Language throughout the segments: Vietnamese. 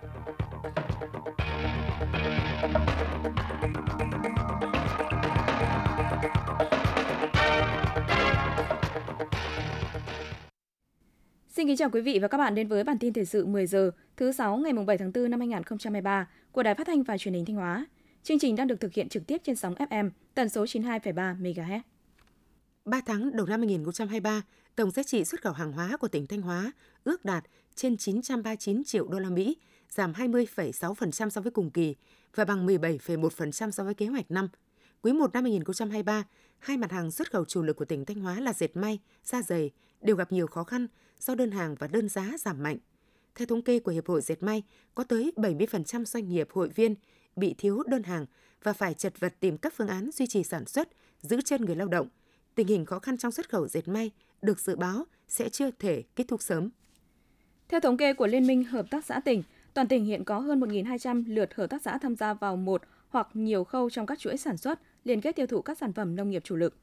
Xin kính chào quý vị và các bạn đến với bản tin thời sự 10 giờ thứ 6 ngày 7 tháng 4 năm 2023 của Đài Phát thanh và Truyền hình Thanh Hóa. Chương trình đang được thực hiện trực tiếp trên sóng FM tần số 92,3 MHz. 3 tháng đầu năm 2023, tổng giá trị xuất khẩu hàng hóa của tỉnh Thanh Hóa ước đạt trên 939 triệu đô la Mỹ, giảm 20,6% so với cùng kỳ và bằng 17,1% so với kế hoạch năm. Quý 1 năm 2023, hai mặt hàng xuất khẩu chủ lực của tỉnh Thanh Hóa là dệt may, da dày đều gặp nhiều khó khăn do đơn hàng và đơn giá giảm mạnh. Theo thống kê của Hiệp hội Dệt may, có tới 70% doanh nghiệp hội viên bị thiếu đơn hàng và phải chật vật tìm các phương án duy trì sản xuất, giữ chân người lao động. Tình hình khó khăn trong xuất khẩu dệt may được dự báo sẽ chưa thể kết thúc sớm. Theo thống kê của Liên minh Hợp tác xã tỉnh, toàn tỉnh hiện có hơn 1.200 lượt hợp tác xã tham gia vào một hoặc nhiều khâu trong các chuỗi sản xuất, liên kết tiêu thụ các sản phẩm nông nghiệp chủ lực.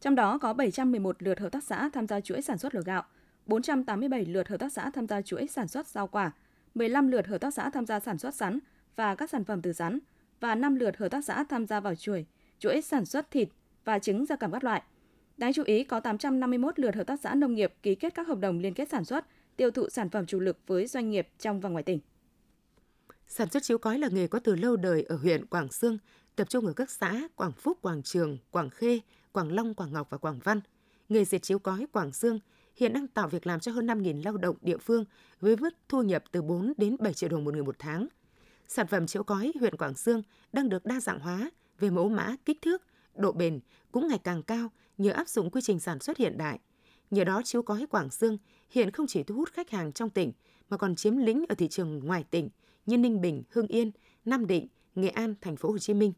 Trong đó có 711 lượt hợp tác xã tham gia chuỗi sản xuất lúa gạo, 487 lượt hợp tác xã tham gia chuỗi sản xuất rau quả, 15 lượt hợp tác xã tham gia sản xuất sắn và các sản phẩm từ sắn và 5 lượt hợp tác xã tham gia vào chuỗi chuỗi sản xuất thịt và trứng gia cầm các loại. Đáng chú ý có 851 lượt hợp tác xã nông nghiệp ký kết các hợp đồng liên kết sản xuất, tiêu thụ sản phẩm chủ lực với doanh nghiệp trong và ngoài tỉnh. Sản xuất chiếu cói là nghề có từ lâu đời ở huyện Quảng Sương, tập trung ở các xã Quảng Phúc, Quảng Trường, Quảng Khê, Quảng Long, Quảng Ngọc và Quảng Văn. Nghề dệt chiếu cói Quảng Sương hiện đang tạo việc làm cho hơn 5.000 lao động địa phương với mức thu nhập từ 4 đến 7 triệu đồng một người một tháng. Sản phẩm chiếu cói huyện Quảng Sương đang được đa dạng hóa về mẫu mã, kích thước, độ bền cũng ngày càng cao nhờ áp dụng quy trình sản xuất hiện đại. Nhờ đó chiếu cói Quảng Sương hiện không chỉ thu hút khách hàng trong tỉnh mà còn chiếm lĩnh ở thị trường ngoài tỉnh như Ninh Bình, Hưng Yên, Nam Định, Nghệ An, thành phố Hồ Chí Minh.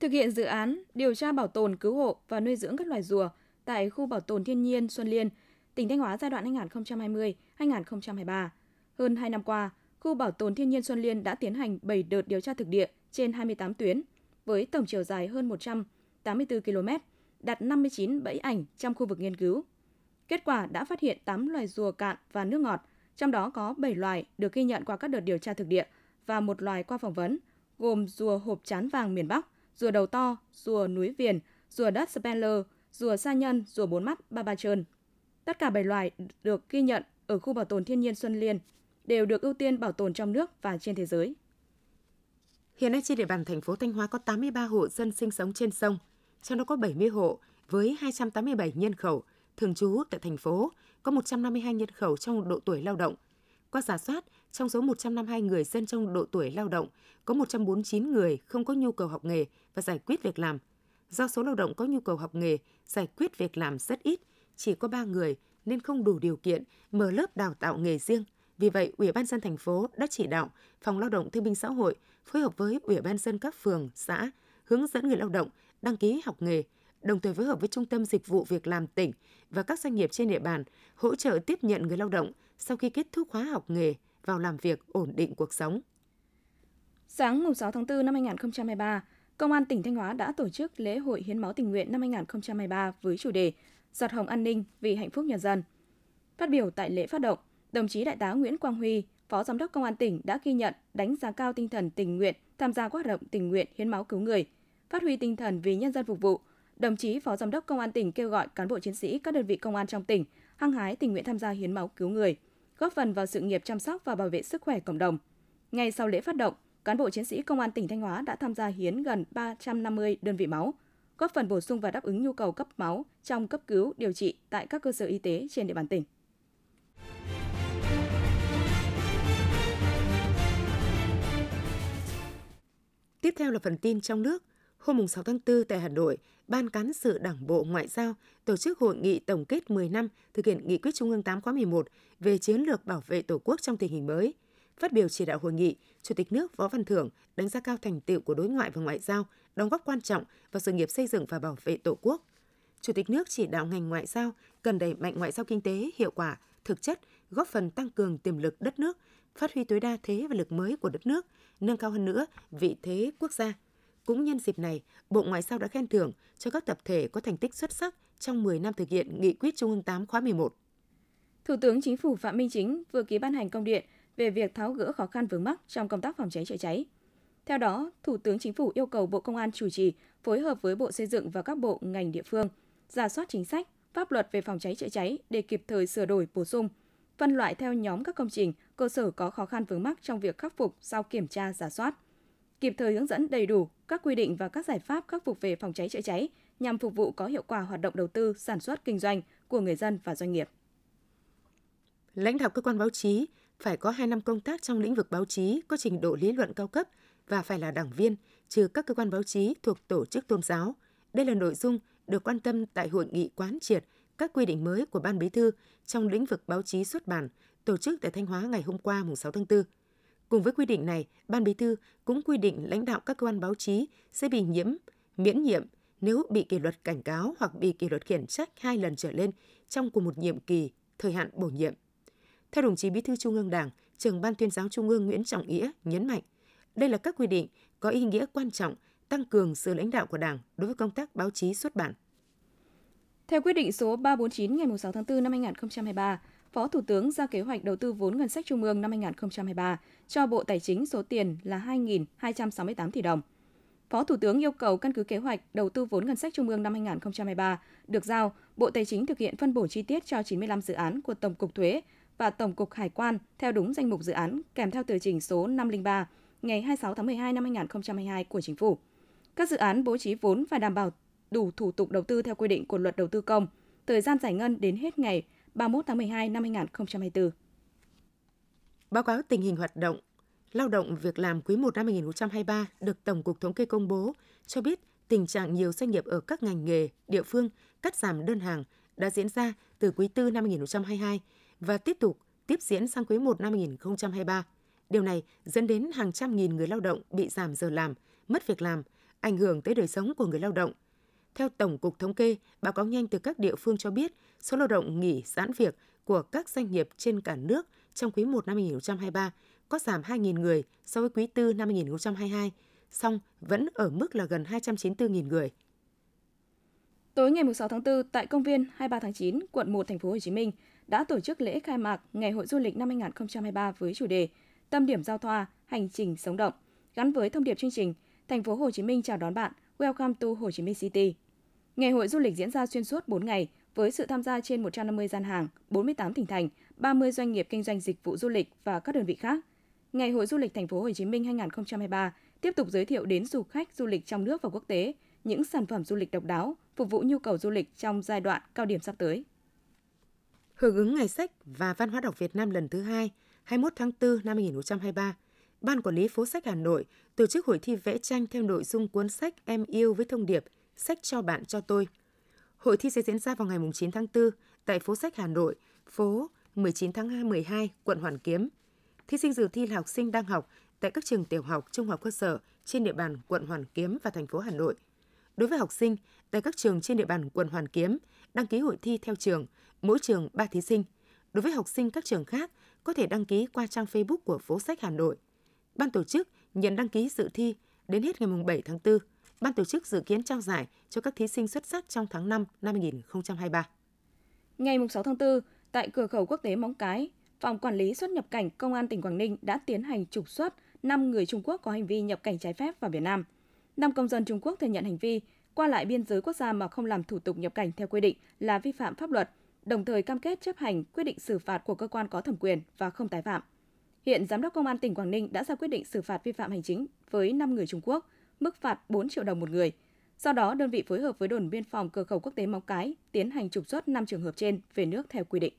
Thực hiện dự án điều tra bảo tồn, cứu hộ và nuôi dưỡng các loài rùa tại khu bảo tồn thiên nhiên Xuân Liên, tỉnh Thanh Hóa giai đoạn 2020-2023. Hơn 2 năm qua, khu bảo tồn thiên nhiên Xuân Liên đã tiến hành 7 đợt điều tra thực địa trên 28 tuyến, với tổng chiều dài hơn 184 km, đặt 59 bẫy ảnh trong khu vực nghiên cứu. Kết quả đã phát hiện 8 loài rùa cạn và nước ngọt, trong đó có 7 loài được ghi nhận qua các đợt điều tra thực địa và một loài qua phỏng vấn, gồm rùa hộp chán vàng miền Bắc, rùa đầu to, rùa núi viền, rùa đất Speller, rùa sa nhân, rùa bốn mắt, ba ba trơn. Tất cả 7 loài được ghi nhận ở khu bảo tồn thiên nhiên Xuân Liên đều được ưu tiên bảo tồn trong nước và trên thế giới. Hiện nay trên địa bàn thành phố Thanh Hóa có 83 hộ dân sinh sống trên sông, trong đó có 70 hộ với 287 nhân khẩu thường trú tại thành phố, có 152 nhân khẩu trong độ tuổi lao động. Qua giả soát, trong số 152 người dân trong độ tuổi lao động, có 149 người không có nhu cầu học nghề và giải quyết việc làm. Do số lao động có nhu cầu học nghề, giải quyết việc làm rất ít, chỉ có 3 người nên không đủ điều kiện mở lớp đào tạo nghề riêng. Vì vậy, Ủy ban dân thành phố đã chỉ đạo Phòng Lao động Thương binh Xã hội phối hợp với Ủy ban dân các phường, xã hướng dẫn người lao động đăng ký học nghề, đồng thời phối hợp với Trung tâm Dịch vụ Việc làm tỉnh và các doanh nghiệp trên địa bàn hỗ trợ tiếp nhận người lao động sau khi kết thúc khóa học nghề vào làm việc ổn định cuộc sống. Sáng 6 tháng 4 năm 2023, Công an tỉnh Thanh Hóa đã tổ chức lễ hội hiến máu tình nguyện năm 2023 với chủ đề Giọt hồng an ninh vì hạnh phúc nhân dân. Phát biểu tại lễ phát động, đồng chí Đại tá Nguyễn Quang Huy, Phó Giám đốc Công an tỉnh đã ghi nhận, đánh giá cao tinh thần tình nguyện tham gia các hoạt động tình nguyện hiến máu cứu người, phát huy tinh thần vì nhân dân phục vụ. Đồng chí Phó Giám đốc Công an tỉnh kêu gọi cán bộ chiến sĩ các đơn vị công an trong tỉnh hăng hái tình nguyện tham gia hiến máu cứu người, góp phần vào sự nghiệp chăm sóc và bảo vệ sức khỏe cộng đồng. Ngay sau lễ phát động, cán bộ chiến sĩ Công an tỉnh Thanh Hóa đã tham gia hiến gần 350 đơn vị máu, góp phần bổ sung và đáp ứng nhu cầu cấp máu trong cấp cứu, điều trị tại các cơ sở y tế trên địa bàn tỉnh. Tiếp theo là phần tin trong nước. Hôm 6 tháng 4 tại Hà Nội, Ban Cán sự Đảng Bộ Ngoại giao tổ chức hội nghị tổng kết 10 năm thực hiện nghị quyết Trung ương 8 khóa 11 về chiến lược bảo vệ Tổ quốc trong tình hình mới. Phát biểu chỉ đạo hội nghị, Chủ tịch nước Võ Văn Thưởng đánh giá cao thành tựu của đối ngoại và ngoại giao, đóng góp quan trọng vào sự nghiệp xây dựng và bảo vệ Tổ quốc. Chủ tịch nước chỉ đạo ngành ngoại giao cần đẩy mạnh ngoại giao kinh tế hiệu quả, thực chất, góp phần tăng cường tiềm lực đất nước, phát huy tối đa thế và lực mới của đất nước, nâng cao hơn nữa vị thế quốc gia. Cũng nhân dịp này, Bộ Ngoại giao đã khen thưởng cho các tập thể có thành tích xuất sắc trong 10 năm thực hiện nghị quyết Trung ương 8 khóa 11. Thủ tướng Chính phủ Phạm Minh Chính vừa ký ban hành công điện về việc tháo gỡ khó khăn vướng mắc trong công tác phòng cháy chữa cháy. Theo đó, Thủ tướng Chính phủ yêu cầu Bộ Công an chủ trì phối hợp với Bộ Xây dựng và các bộ ngành địa phương giả soát chính sách, pháp luật về phòng cháy chữa cháy để kịp thời sửa đổi, bổ sung, phân loại theo nhóm các công trình, cơ sở có khó khăn vướng mắc trong việc khắc phục sau kiểm tra giả soát, kịp thời hướng dẫn đầy đủ các quy định và các giải pháp khắc phục về phòng cháy chữa cháy nhằm phục vụ có hiệu quả hoạt động đầu tư, sản xuất kinh doanh của người dân và doanh nghiệp. Lãnh đạo cơ quan báo chí phải có 2 năm công tác trong lĩnh vực báo chí, có trình độ lý luận cao cấp và phải là đảng viên, trừ các cơ quan báo chí thuộc tổ chức tôn giáo. Đây là nội dung được quan tâm tại hội nghị quán triệt các quy định mới của Ban Bí thư trong lĩnh vực báo chí xuất bản tổ chức tại Thanh Hóa ngày hôm qua mùng 6 tháng 4. Cùng với quy định này, Ban Bí thư cũng quy định lãnh đạo các cơ quan báo chí sẽ bị nhiễm, miễn nhiệm nếu bị kỷ luật cảnh cáo hoặc bị kỷ luật khiển trách hai lần trở lên trong cùng một nhiệm kỳ, thời hạn bổ nhiệm. Theo đồng chí Bí thư Trung ương Đảng, trưởng Ban tuyên giáo Trung ương Nguyễn Trọng Nghĩa nhấn mạnh, đây là các quy định có ý nghĩa quan trọng tăng cường sự lãnh đạo của Đảng đối với công tác báo chí xuất bản. Theo quyết định số 349 ngày 6 tháng 4 năm 2023, Phó Thủ tướng ra kế hoạch đầu tư vốn ngân sách trung ương năm 2023 cho Bộ Tài chính số tiền là 2.268 tỷ đồng. Phó Thủ tướng yêu cầu căn cứ kế hoạch đầu tư vốn ngân sách trung ương năm 2023 được giao, Bộ Tài chính thực hiện phân bổ chi tiết cho 95 dự án của Tổng cục Thuế và Tổng cục Hải quan theo đúng danh mục dự án kèm theo tờ trình số 503 ngày 26 tháng 12 năm 2022 của Chính phủ. Các dự án bố trí vốn phải đảm bảo đủ thủ tục đầu tư theo quy định của Luật Đầu tư công, thời gian giải ngân đến hết ngày 31 tháng 12 năm 2024. Báo cáo tình hình hoạt động lao động việc làm quý 1 năm 2023 được Tổng cục Thống kê công bố cho biết tình trạng nhiều doanh nghiệp ở các ngành nghề, địa phương cắt giảm đơn hàng đã diễn ra từ quý 4 năm 2022 và tiếp tục tiếp diễn sang quý 1 năm 2023. Điều này dẫn đến hàng trăm nghìn người lao động bị giảm giờ làm, mất việc làm, ảnh hưởng tới đời sống của người lao động. Theo Tổng cục Thống kê, báo cáo nhanh từ các địa phương cho biết số lao động nghỉ giãn việc của các doanh nghiệp trên cả nước trong quý 1 năm 2023 có giảm 2.000 người so với quý 4 năm 2022, song vẫn ở mức là gần 294.000 người. Tối ngày 6 tháng 4 tại công viên 23 tháng 9, quận 1 thành phố Hồ Chí Minh đã tổ chức lễ khai mạc Ngày hội du lịch năm 2023 với chủ đề Tâm điểm giao thoa, hành trình sống động, gắn với thông điệp chương trình Thành phố Hồ Chí Minh chào đón bạn, Welcome to Hồ Chí Minh City. Ngày hội du lịch diễn ra xuyên suốt 4 ngày với sự tham gia trên 150 gian hàng, 48 tỉnh thành, 30 doanh nghiệp kinh doanh dịch vụ du lịch và các đơn vị khác. Ngày hội du lịch thành phố Hồ Chí Minh 2023 tiếp tục giới thiệu đến du khách du lịch trong nước và quốc tế những sản phẩm du lịch độc đáo, phục vụ nhu cầu du lịch trong giai đoạn cao điểm sắp tới. Hưởng ứng Ngày sách và Văn hóa đọc Việt Nam lần thứ hai, 21 tháng 4 năm 2023, Ban Quản lý Phố sách Hà Nội tổ chức hội thi vẽ tranh theo nội dung cuốn sách Em yêu với thông điệp Sách cho bạn cho tôi. Hội thi sẽ diễn ra vào ngày 9 tháng 4 tại phố sách Hà Nội, phố 19 tháng 12, quận Hoàn Kiếm. Thí sinh dự thi là học sinh đang học tại các trường tiểu học, trung học cơ sở trên địa bàn quận Hoàn Kiếm và thành phố Hà Nội. Đối với học sinh tại các trường trên địa bàn quận Hoàn Kiếm, đăng ký hội thi theo trường, mỗi trường 3 thí sinh. Đối với học sinh các trường khác, có thể đăng ký qua trang Facebook của phố sách Hà Nội. Ban tổ chức nhận đăng ký dự thi đến hết ngày 7 tháng 4. Ban tổ chức dự kiến trao giải cho các thí sinh xuất sắc trong tháng 5 năm 2023. Ngày 6 tháng 4, tại cửa khẩu quốc tế Móng Cái, Phòng Quản lý xuất nhập cảnh Công an tỉnh Quảng Ninh đã tiến hành trục xuất 5 người Trung Quốc có hành vi nhập cảnh trái phép vào Việt Nam. 5 công dân Trung Quốc thừa nhận hành vi qua lại biên giới quốc gia mà không làm thủ tục nhập cảnh theo quy định là vi phạm pháp luật, đồng thời cam kết chấp hành quyết định xử phạt của cơ quan có thẩm quyền và không tái phạm. Hiện Giám đốc Công an tỉnh Quảng Ninh đã ra quyết định xử phạt vi phạm hành chính với 5 người Trung Quốc, mức phạt 4 triệu đồng một người. Do đó, đơn vị phối hợp với đồn biên phòng cửa khẩu quốc tế Móng Cái tiến hành trục xuất 5 trường hợp trên về nước theo quy định.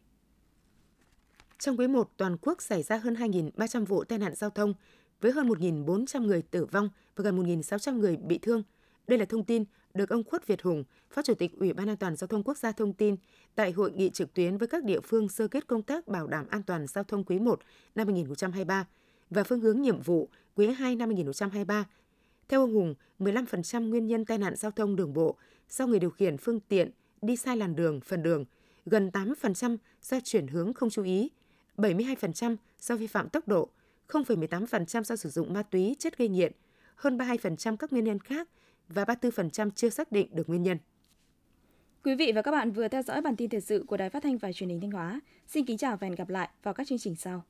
Trong quý 1, toàn quốc xảy ra hơn 2.300 vụ tai nạn giao thông với hơn 1.400 người tử vong và gần 1.600 người bị thương. Đây là thông tin được ông Khuất Việt Hùng, Phó Chủ tịch Ủy ban An toàn Giao thông Quốc gia thông tin tại hội nghị trực tuyến với các địa phương sơ kết công tác bảo đảm an toàn giao thông quý 1 năm 2023 và phương hướng nhiệm vụ quý 2 năm 2023. Theo ông Hùng, 15% nguyên nhân tai nạn giao thông đường bộ do người điều khiển phương tiện đi sai làn đường, phần đường, gần 8% do chuyển hướng không chú ý, 72% do vi phạm tốc độ, 0,18% do sử dụng ma túy, chất gây nghiện, hơn 32% các nguyên nhân khác và 34% chưa xác định được nguyên nhân. Quý vị và các bạn vừa theo dõi bản tin thời sự của Đài Phát thanh và Truyền hình Thanh Hóa. Xin kính chào và hẹn gặp lại vào các chương trình sau.